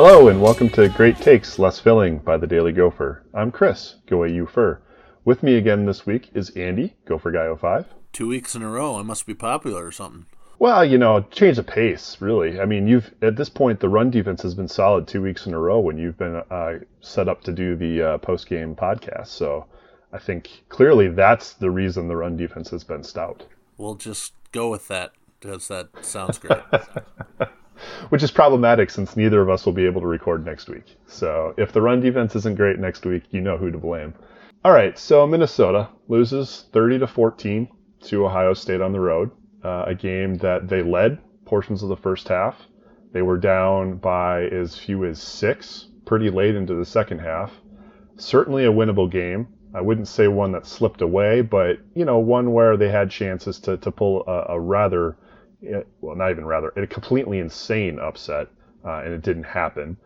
Hello and welcome to Great Takes Less Filling by the Daily Gopher. I'm Chris, GoAUpher. With me again this week is Andy, Gopher Guy 05. Two weeks in a row. I must be popular or something. Well, you know, change the pace, really. I mean, you've at this point the run defense has been solid two weeks in a row when you've been uh, set up to do the uh, post game podcast. So I think clearly that's the reason the run defense has been stout. We'll just go with that because that sounds great. Which is problematic since neither of us will be able to record next week. So if the run defense isn't great next week, you know who to blame. All right, so Minnesota loses 30 to 14 to Ohio State on the road, uh, a game that they led portions of the first half. They were down by as few as six pretty late into the second half. Certainly a winnable game. I wouldn't say one that slipped away, but you know, one where they had chances to, to pull a, a rather, well, not even rather, a completely insane upset, uh, and it didn't happen.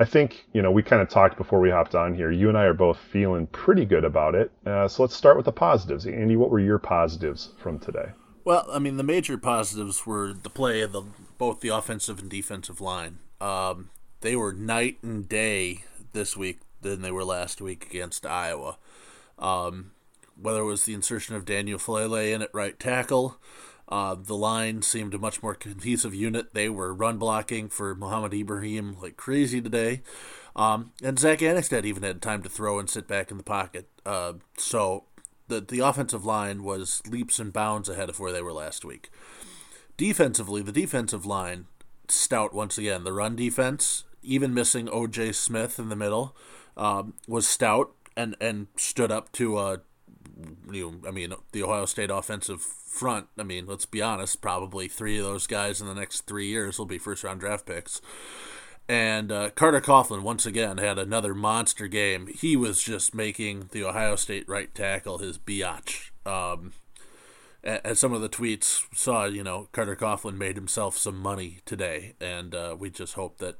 I think you know we kind of talked before we hopped on here. You and I are both feeling pretty good about it. Uh, so let's start with the positives. Andy, what were your positives from today? Well, I mean, the major positives were the play of the both the offensive and defensive line. Um, they were night and day this week than they were last week against Iowa. Um, whether it was the insertion of Daniel Faalele in at right tackle, uh, the line seemed a much more cohesive unit. They were run blocking for Mohamed Ibrahim like crazy today. Um, and Zach Annexstad even had time to throw and sit back in the pocket. Uh, so the, the offensive line was leaps and bounds ahead of where they were last week. Defensively, the defensive line, stout once again. The run defense, even missing O.J. Smith in the middle, um, was stout and, and stood up to uh, you know, I mean, the Ohio State offensive front. I mean, let's be honest. Probably three of those guys in the next three years will be first round draft picks. And uh, Carter Coughlin once again had another monster game. He was just making the Ohio State right tackle his biatch. Um, as some of the tweets saw, you know, Carter Coughlin made himself some money today, and uh, we just hope that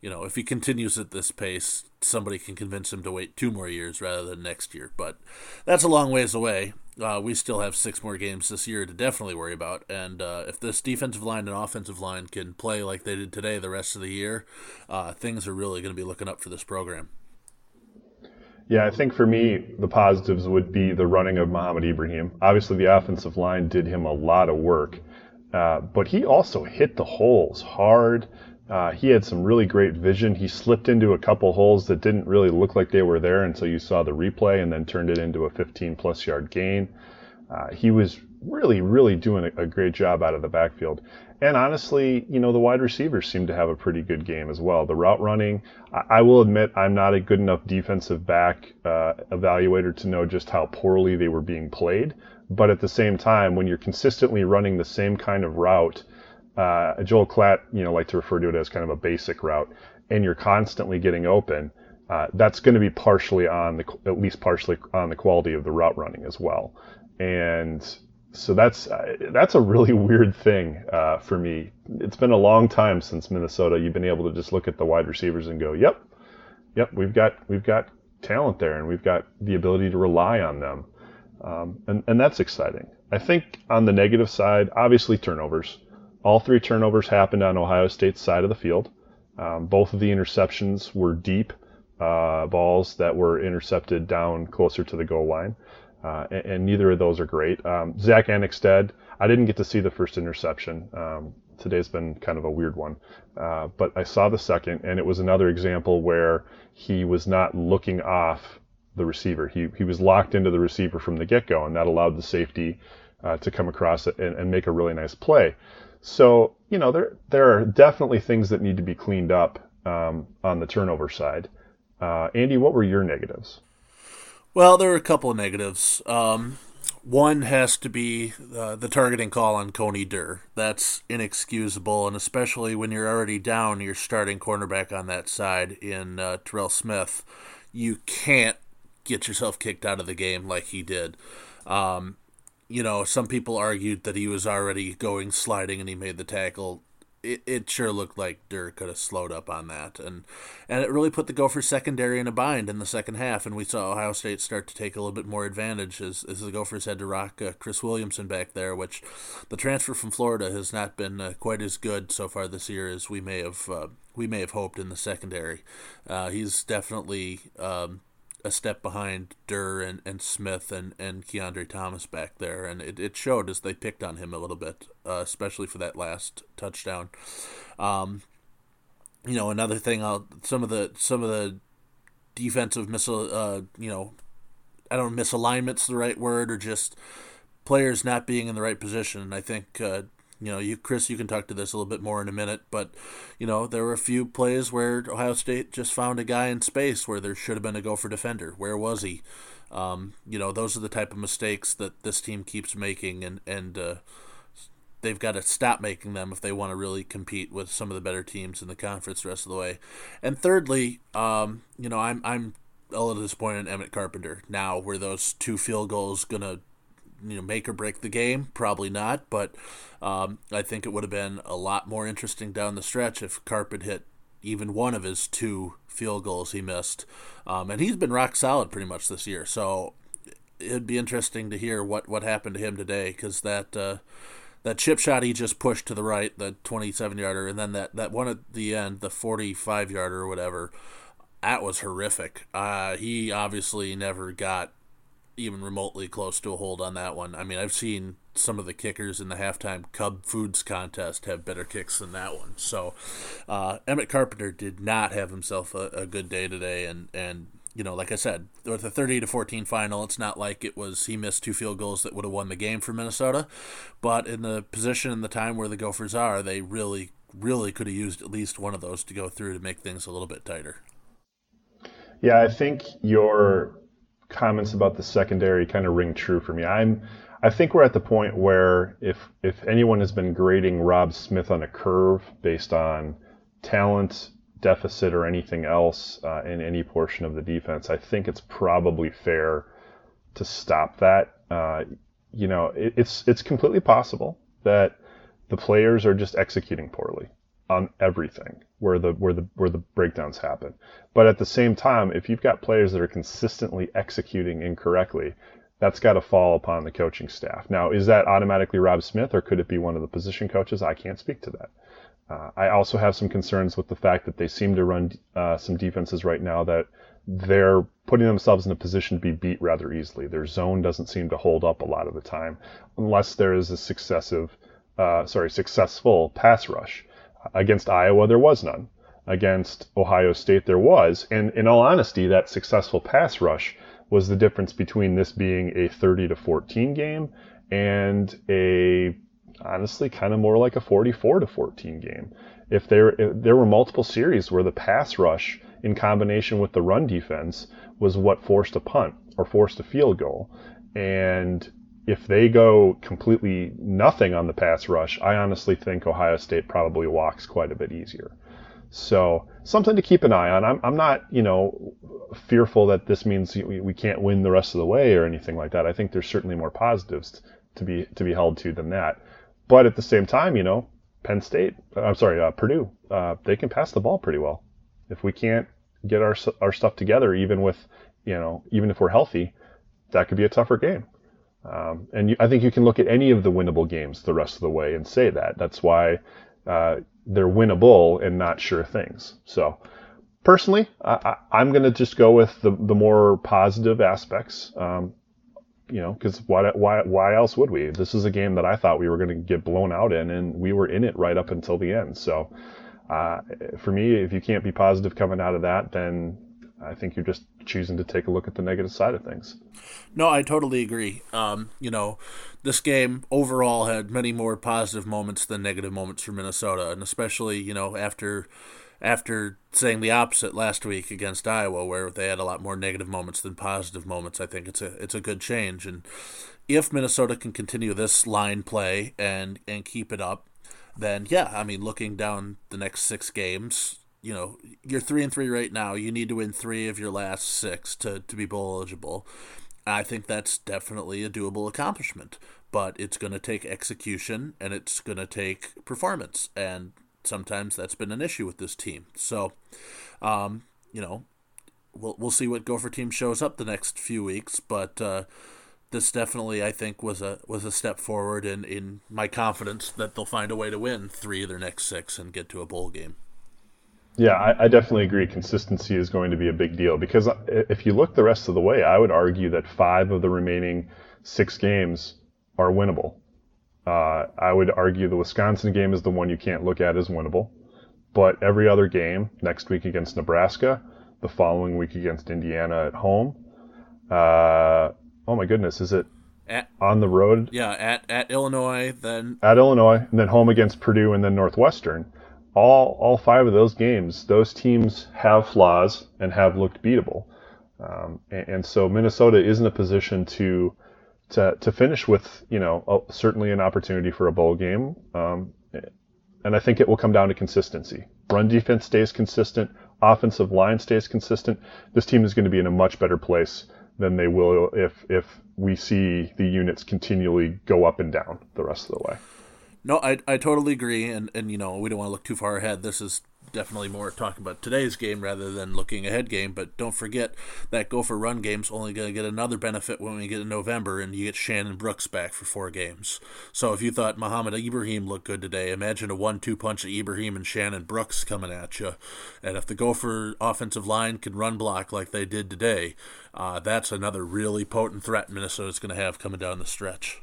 you know, if he continues at this pace, somebody can convince him to wait two more years rather than next year. But that's a long ways away. Uh, we still have six more games this year to definitely worry about. And uh, if this defensive line and offensive line can play like they did today the rest of the year, uh, things are really going to be looking up for this program. Yeah, I think for me, the positives would be the running of Mohamed Ibrahim. Obviously, the offensive line did him a lot of work, uh, but he also hit the holes hard. Uh, he had some really great vision. He slipped into a couple holes that didn't really look like they were there until you saw the replay and then turned it into a 15 plus yard gain. Uh, he was really, really doing a, a, great job out of the backfield. And honestly, you know, the wide receivers seem to have a pretty good game as well. The route running, I, I will admit, I'm not a good enough defensive back uh, evaluator to know just how poorly they were being played. But at the same time, when you're consistently running the same kind of route, uh, Joel Klatt, you know, like to refer to it as kind of a basic route, and you're constantly getting open, uh, that's going to be partially on the, at least partially on the quality of the route running as well. And so that's uh, that's a really weird thing uh, for me. It's been a long time since Minnesota. You've been able to just look at the wide receivers and go, "Yep, yep, we've got we've got talent there, and we've got the ability to rely on them." Um, and and that's exciting. I think on the negative side, obviously turnovers. All three turnovers happened on Ohio State's side of the field. Um, both of the interceptions were deep uh, balls that were intercepted down closer to the goal line, uh, and, and, neither of those are great. Um, Zach Annexstad, I didn't get to see the first interception. Um, today's been kind of a weird one, uh, but I saw the second, and it was another example where he was not looking off the receiver. He he was locked into the receiver from the get-go, and that allowed the safety uh, to come across and, and make a really nice play. So you know there there are definitely things that need to be cleaned up um, on the turnover side. Uh, Andy, what were your negatives? Well, there were a couple of negatives. Um, one has to be uh, the targeting call on Coney Durr. That's inexcusable, and especially when you're already down your starting cornerback on that side in uh, Terrell Smith, you can't get yourself kicked out of the game like he did. Um, you know, some people argued that he was already going sliding and he made the tackle. It, it sure looked like Durr could have slowed up on that, and and it really put the Gophers secondary in a bind in the second half, and we saw Ohio State start to take a little bit more advantage as, as the Gophers had to rock uh, Chris Williamson back there, which the transfer from Florida has not been uh, quite as good so far this year as we may have uh, we may have hoped in the secondary. Uh, he's definitely um, a step behind Durr and, and Smith and, and Kiondre Thomas back there, and it, it showed as they picked on him a little bit, uh, especially for that last touchdown. Um, you know, another thing, I'll, some of the some of the defensive missile, uh, you know, I don't know, misalignment's the right word, or just players not being in the right position. I think uh, you know, you Chris, you can talk to this a little bit more in a minute, but you know, there were a few plays where Ohio State just found a guy in space where there should have been a gopher defender. Where was he? Um, you know, those are the type of mistakes that this team keeps making, and and uh, they've got to stop making them if they want to really compete with some of the better teams in the conference the rest of the way. And thirdly, um, you know, I'm I'm a little disappointed in Emmett Carpenter. Now, were those two field goals gonna you know make or break the game? Probably not, but um, I think it would have been a lot more interesting down the stretch if Carpet hit even one of his two field goals he missed, um, and he's been rock solid pretty much this year. So it'd be interesting to hear what what happened to him today because that. Uh, that chip shot he just pushed to the right, the 27 yarder, and then that, that one at the end, the 45 yarder or whatever, that was horrific. Uh, he obviously never got even remotely close to a hold on that one. I mean, I've seen some of the kickers in the halftime Cub Foods contest have better kicks than that one. So, uh, Emmett Carpenter did not have himself a, a, good day today, and and you know, like I said, with a thirty to fourteen final, it's not like it was he missed two field goals that would have won the game for Minnesota, but in the position and the time where the Gophers are, they really really could have used at least one of those to go through to make things a little bit tighter. Yeah, I think your comments about the secondary kind of ring true for me. I'm I think we're at the point where if if anyone has been grading Robb Smith on a curve based on talent deficit or anything else uh, in any portion of the defense, I think it's probably fair to stop that. Uh, you know, it, it's it's completely possible that the players are just executing poorly on everything where the where the where the breakdowns happen. But at the same time, if you've got players that are consistently executing incorrectly, that's got to fall upon the coaching staff. Now, is that automatically Robb Smith, or could it be one of the position coaches? I can't speak to that. Uh, I also have some concerns with the fact that they seem to run uh, some defenses right now that they're putting themselves in a position to be beat rather easily. Their zone doesn't seem to hold up a lot of the time, unless there is a successive, uh, sorry, successful pass rush. Against Iowa, there was none. Against Ohio State, there was. And in all honesty, that successful pass rush was the difference between this being a 30 to 14 game and a honestly kind of more like a 44 to 14 game. If there if there were multiple series where the pass rush in combination with the run defense was what forced a punt or forced a field goal, and if they go completely nothing on the pass rush, I honestly think Ohio State probably walks quite a bit easier. So something to keep an eye on. I'm, I'm not, you know, fearful that this means we, we can't win the rest of the way or anything like that. I think there's certainly more positives to be to be held to than that. But at the same time, you know, Penn State, I'm sorry, uh, Purdue, uh, they can pass the ball pretty well. If we can't get our our stuff together, even with, you know, even if we're healthy, that could be a tougher game. Um, and you, I think you can look at any of the winnable games the rest of the way and say that. That's why uh, they're winnable and not sure things. So, personally, I, am going to just go with the, the more positive aspects. Um, you know, because why, why, why else would we? This is a game that I thought we were going to get blown out in, and we were in it right up until the end. So, uh, for me, if you can't be positive coming out of that, then I think you're just choosing to take a look at the negative side of things. No, I totally agree. Um, you know, this game overall had many more positive moments than negative moments for Minnesota, and especially you know after after saying the opposite last week against Iowa, where they had a lot more negative moments than positive moments. I think it's a it's a good change, and if Minnesota can continue this line play and and keep it up, then yeah, I mean, looking down the next six games, you know you're three and three right now. You need to win three of your last six to to be bowl eligible. I think that's definitely a doable accomplishment, but it's going to take execution and it's going to take performance, and sometimes that's been an issue with this team. So, um, you know, we'll we'll see what Gopher team shows up the next few weeks, but. Uh, this definitely, I think, was a was a step forward in, in my confidence that they'll find a way to win three of their next six and get to a bowl game. Yeah, I, I, definitely agree. Consistency is going to be a big deal because if you look the rest of the way, I would argue that five of the remaining six games are winnable. Uh, I would argue the Wisconsin game is the one you can't look at as winnable, but every other game next week against Nebraska, the following week against Indiana at home. Uh, oh my goodness, is it at, on the road? Yeah, at at Illinois, then at Illinois, and then home against Purdue, and then Northwestern. All all five of those games, those teams have flaws and have looked beatable, um, and, and so Minnesota is in a position to to to finish with you know a, certainly an opportunity for a bowl game. Um, and I think it will come down to consistency. Run defense stays consistent, offensive line stays consistent. This team is going to be in a much better place than they will if if we see the units continually go up and down the rest of the way. No, I, I totally agree, and and you know we don't want to look too far ahead. This is definitely more talking about today's game rather than looking ahead game. But don't forget that Gopher run game's only going to get another benefit when we get in November and you get Shannon Brooks back for four games. So if you thought Mohamed Ibrahim looked good today, imagine a one-two punch of Ibrahim and Shannon Brooks coming at you. And if the Gopher offensive line can run block like they did today, uh, that's another really potent threat Minnesota's going to have coming down the stretch.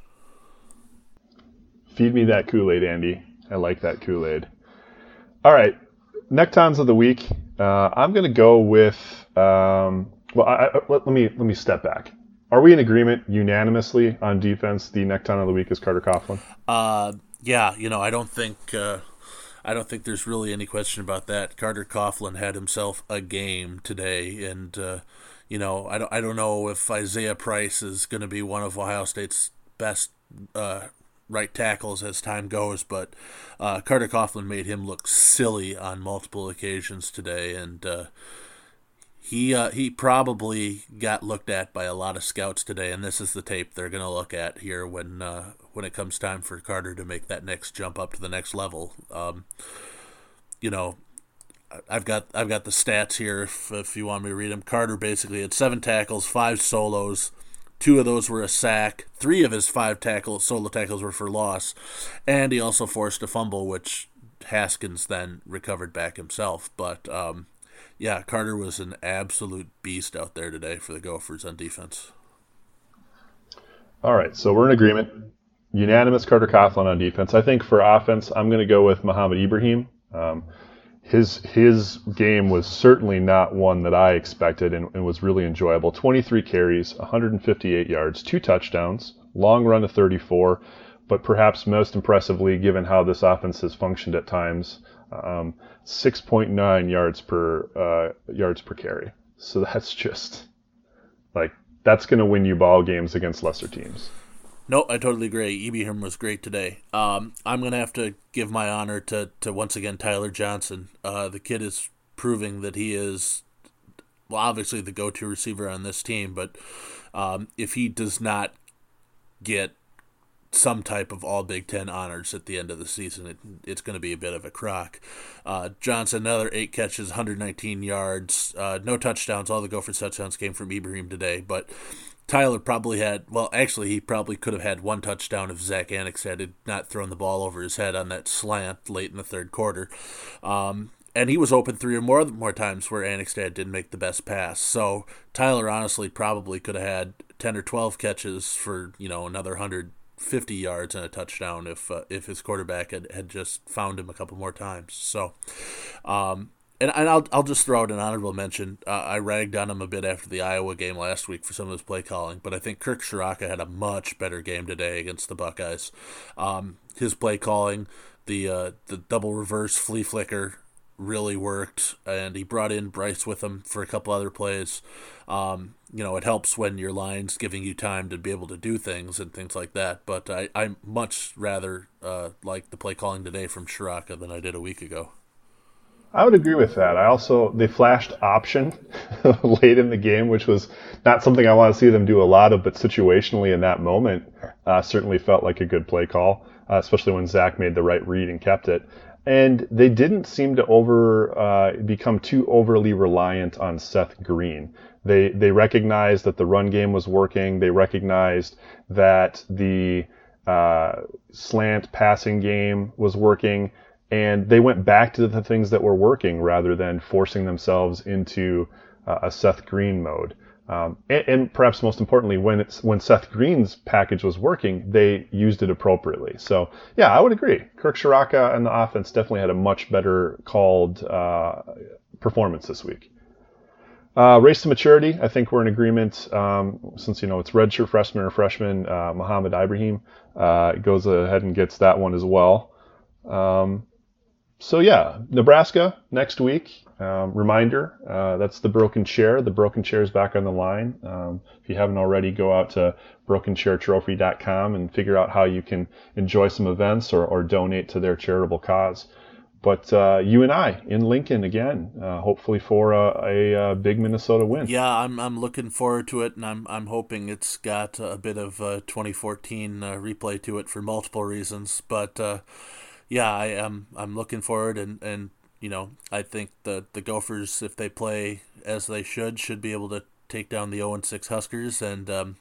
Feed me that Kool Aid, Andy. I like that Kool Aid. All right, Nectons of the week. Uh, I'm going to go with. Um, well, I, I, let, let, me let me step back. Are we in agreement unanimously on defense? The Necton of the week is Carter Coughlin. Uh, yeah. You know, I don't think uh, I don't think there's really any question about that. Carter Coughlin had himself a game today, and uh, you know, I don't I don't know if Isaiah Prince is going to be one of Ohio State's best uh, right tackles as time goes, but uh, Carter Coughlin made him look silly on multiple occasions today, and uh, he uh, he probably got looked at by a lot of scouts today, and this is the tape they're going to look at here when uh, when it comes time for Carter to make that next jump up to the next level. Um, you know, I've got I've got the stats here if, if you want me to read them. Carter basically had seven tackles, five solos, Two of those were a sack. Three of his five tackles, solo tackles were for loss, and he also forced a fumble, which Haskins then recovered back himself. But um, yeah, Carter was an absolute beast out there today for the Gophers on defense. All right, so we're in agreement. Unanimous Carter Coughlin on defense. I think for offense, I'm going to go with Mohamed Ibrahim. Um, his his game was certainly not one that I expected and, and, was really enjoyable. 23 carries, 158 yards, two touchdowns, long run to 34, but perhaps most impressively, given how this offense has functioned at times, um, 6.9 yards per uh, yards per carry. So that's just like that's going to win you ball games against lesser teams. No, I totally agree. Ibrahim was great today. Um, I'm gonna have to give my honor to, to once again Tyler Johnson. Uh, the kid is proving that he is, well, obviously the go-to receiver on this team. But um, if he does not get some type of all Big Ten honors at the end of the season, it, it's going to be a bit of a crock. Uh, Johnson, another eight catches, 119 yards, uh, no touchdowns. All the Gophers touchdowns came from Ibrahim today, but Tyler probably had, well, actually, he probably could have had one touchdown if Zach Annexstad had not thrown the ball over his head on that slant late in the third quarter. Um, and he was open three or more more times where Annexstad didn't make the best pass. So Tyler honestly probably could have had 10 or 12 catches for, you know, another 150 yards and a touchdown if uh, if his quarterback had, had just found him a couple more times. So um, and, and I'll I'll just throw out an honorable mention. Uh, I ragged on him a bit after the Iowa game last week for some of his play calling, but I think Kirk Ciarrocca had a much better game today against the Buckeyes. Um, his play calling, the uh, the double reverse flea flicker really worked, and he brought in Bryce with him for a couple other plays. Um, you know, it helps when your line's giving you time to be able to do things and things like that. But I I much rather uh, like the play calling today from Ciarrocca than I did a week ago. I would agree with that. I also they flashed option late in the game, which was not something I want to see them do a lot of, but situationally in that moment, uh, certainly felt like a good play call, uh, especially when Zach made the right read and kept it. And they didn't seem to over uh, become too overly reliant on Seth Green. They they recognized that the run game was working. They recognized that the uh, slant passing game was working and they went back to the things that were working rather than forcing themselves into uh, a Seth Green mode. Um, and, and, perhaps most importantly, when it's when Seth Green's package was working, they used it appropriately. So yeah, I would agree. Kirk Ciarrocca and the offense definitely had a much better called uh, performance this week. Uh, race to maturity, I think we're in agreement. Um, since you know it's redshirt freshman or freshman, uh, Mohamed Ibrahim uh, goes ahead and gets that one as well. Um, so yeah, Nebraska next week. Um, reminder, uh, that's the Broken Chair. The Broken Chair is back on the line. Um, if you haven't already, go out to brokenchairtrophy.com and figure out how you can enjoy some events or, or donate to their charitable cause. But uh, you and I in Lincoln again, uh, hopefully for a, a, a, big Minnesota win. Yeah, I'm, I'm looking forward to it, and I'm I'm hoping it's got a bit of 2014 uh, replay to it for multiple reasons. But uh, yeah, I am I'm looking forward, and, and you know I think the the Gophers, if they play as they should, should be able to take down the 0 6 Huskers. And um,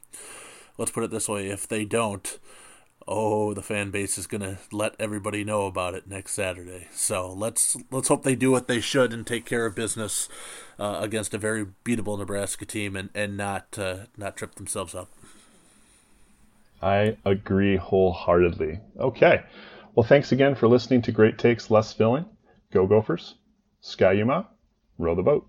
let's put it this way: if they don't oh, the fan base is gonna let everybody know about it next Saturday. So let's let's hope they do what they should and take care of business uh, against a very beatable Nebraska team and and not uh, not trip themselves up. I agree wholeheartedly. Okay, well, thanks again for listening to Great Takes Less Filling. Go Gophers, Ski-U-Mah, row the boat.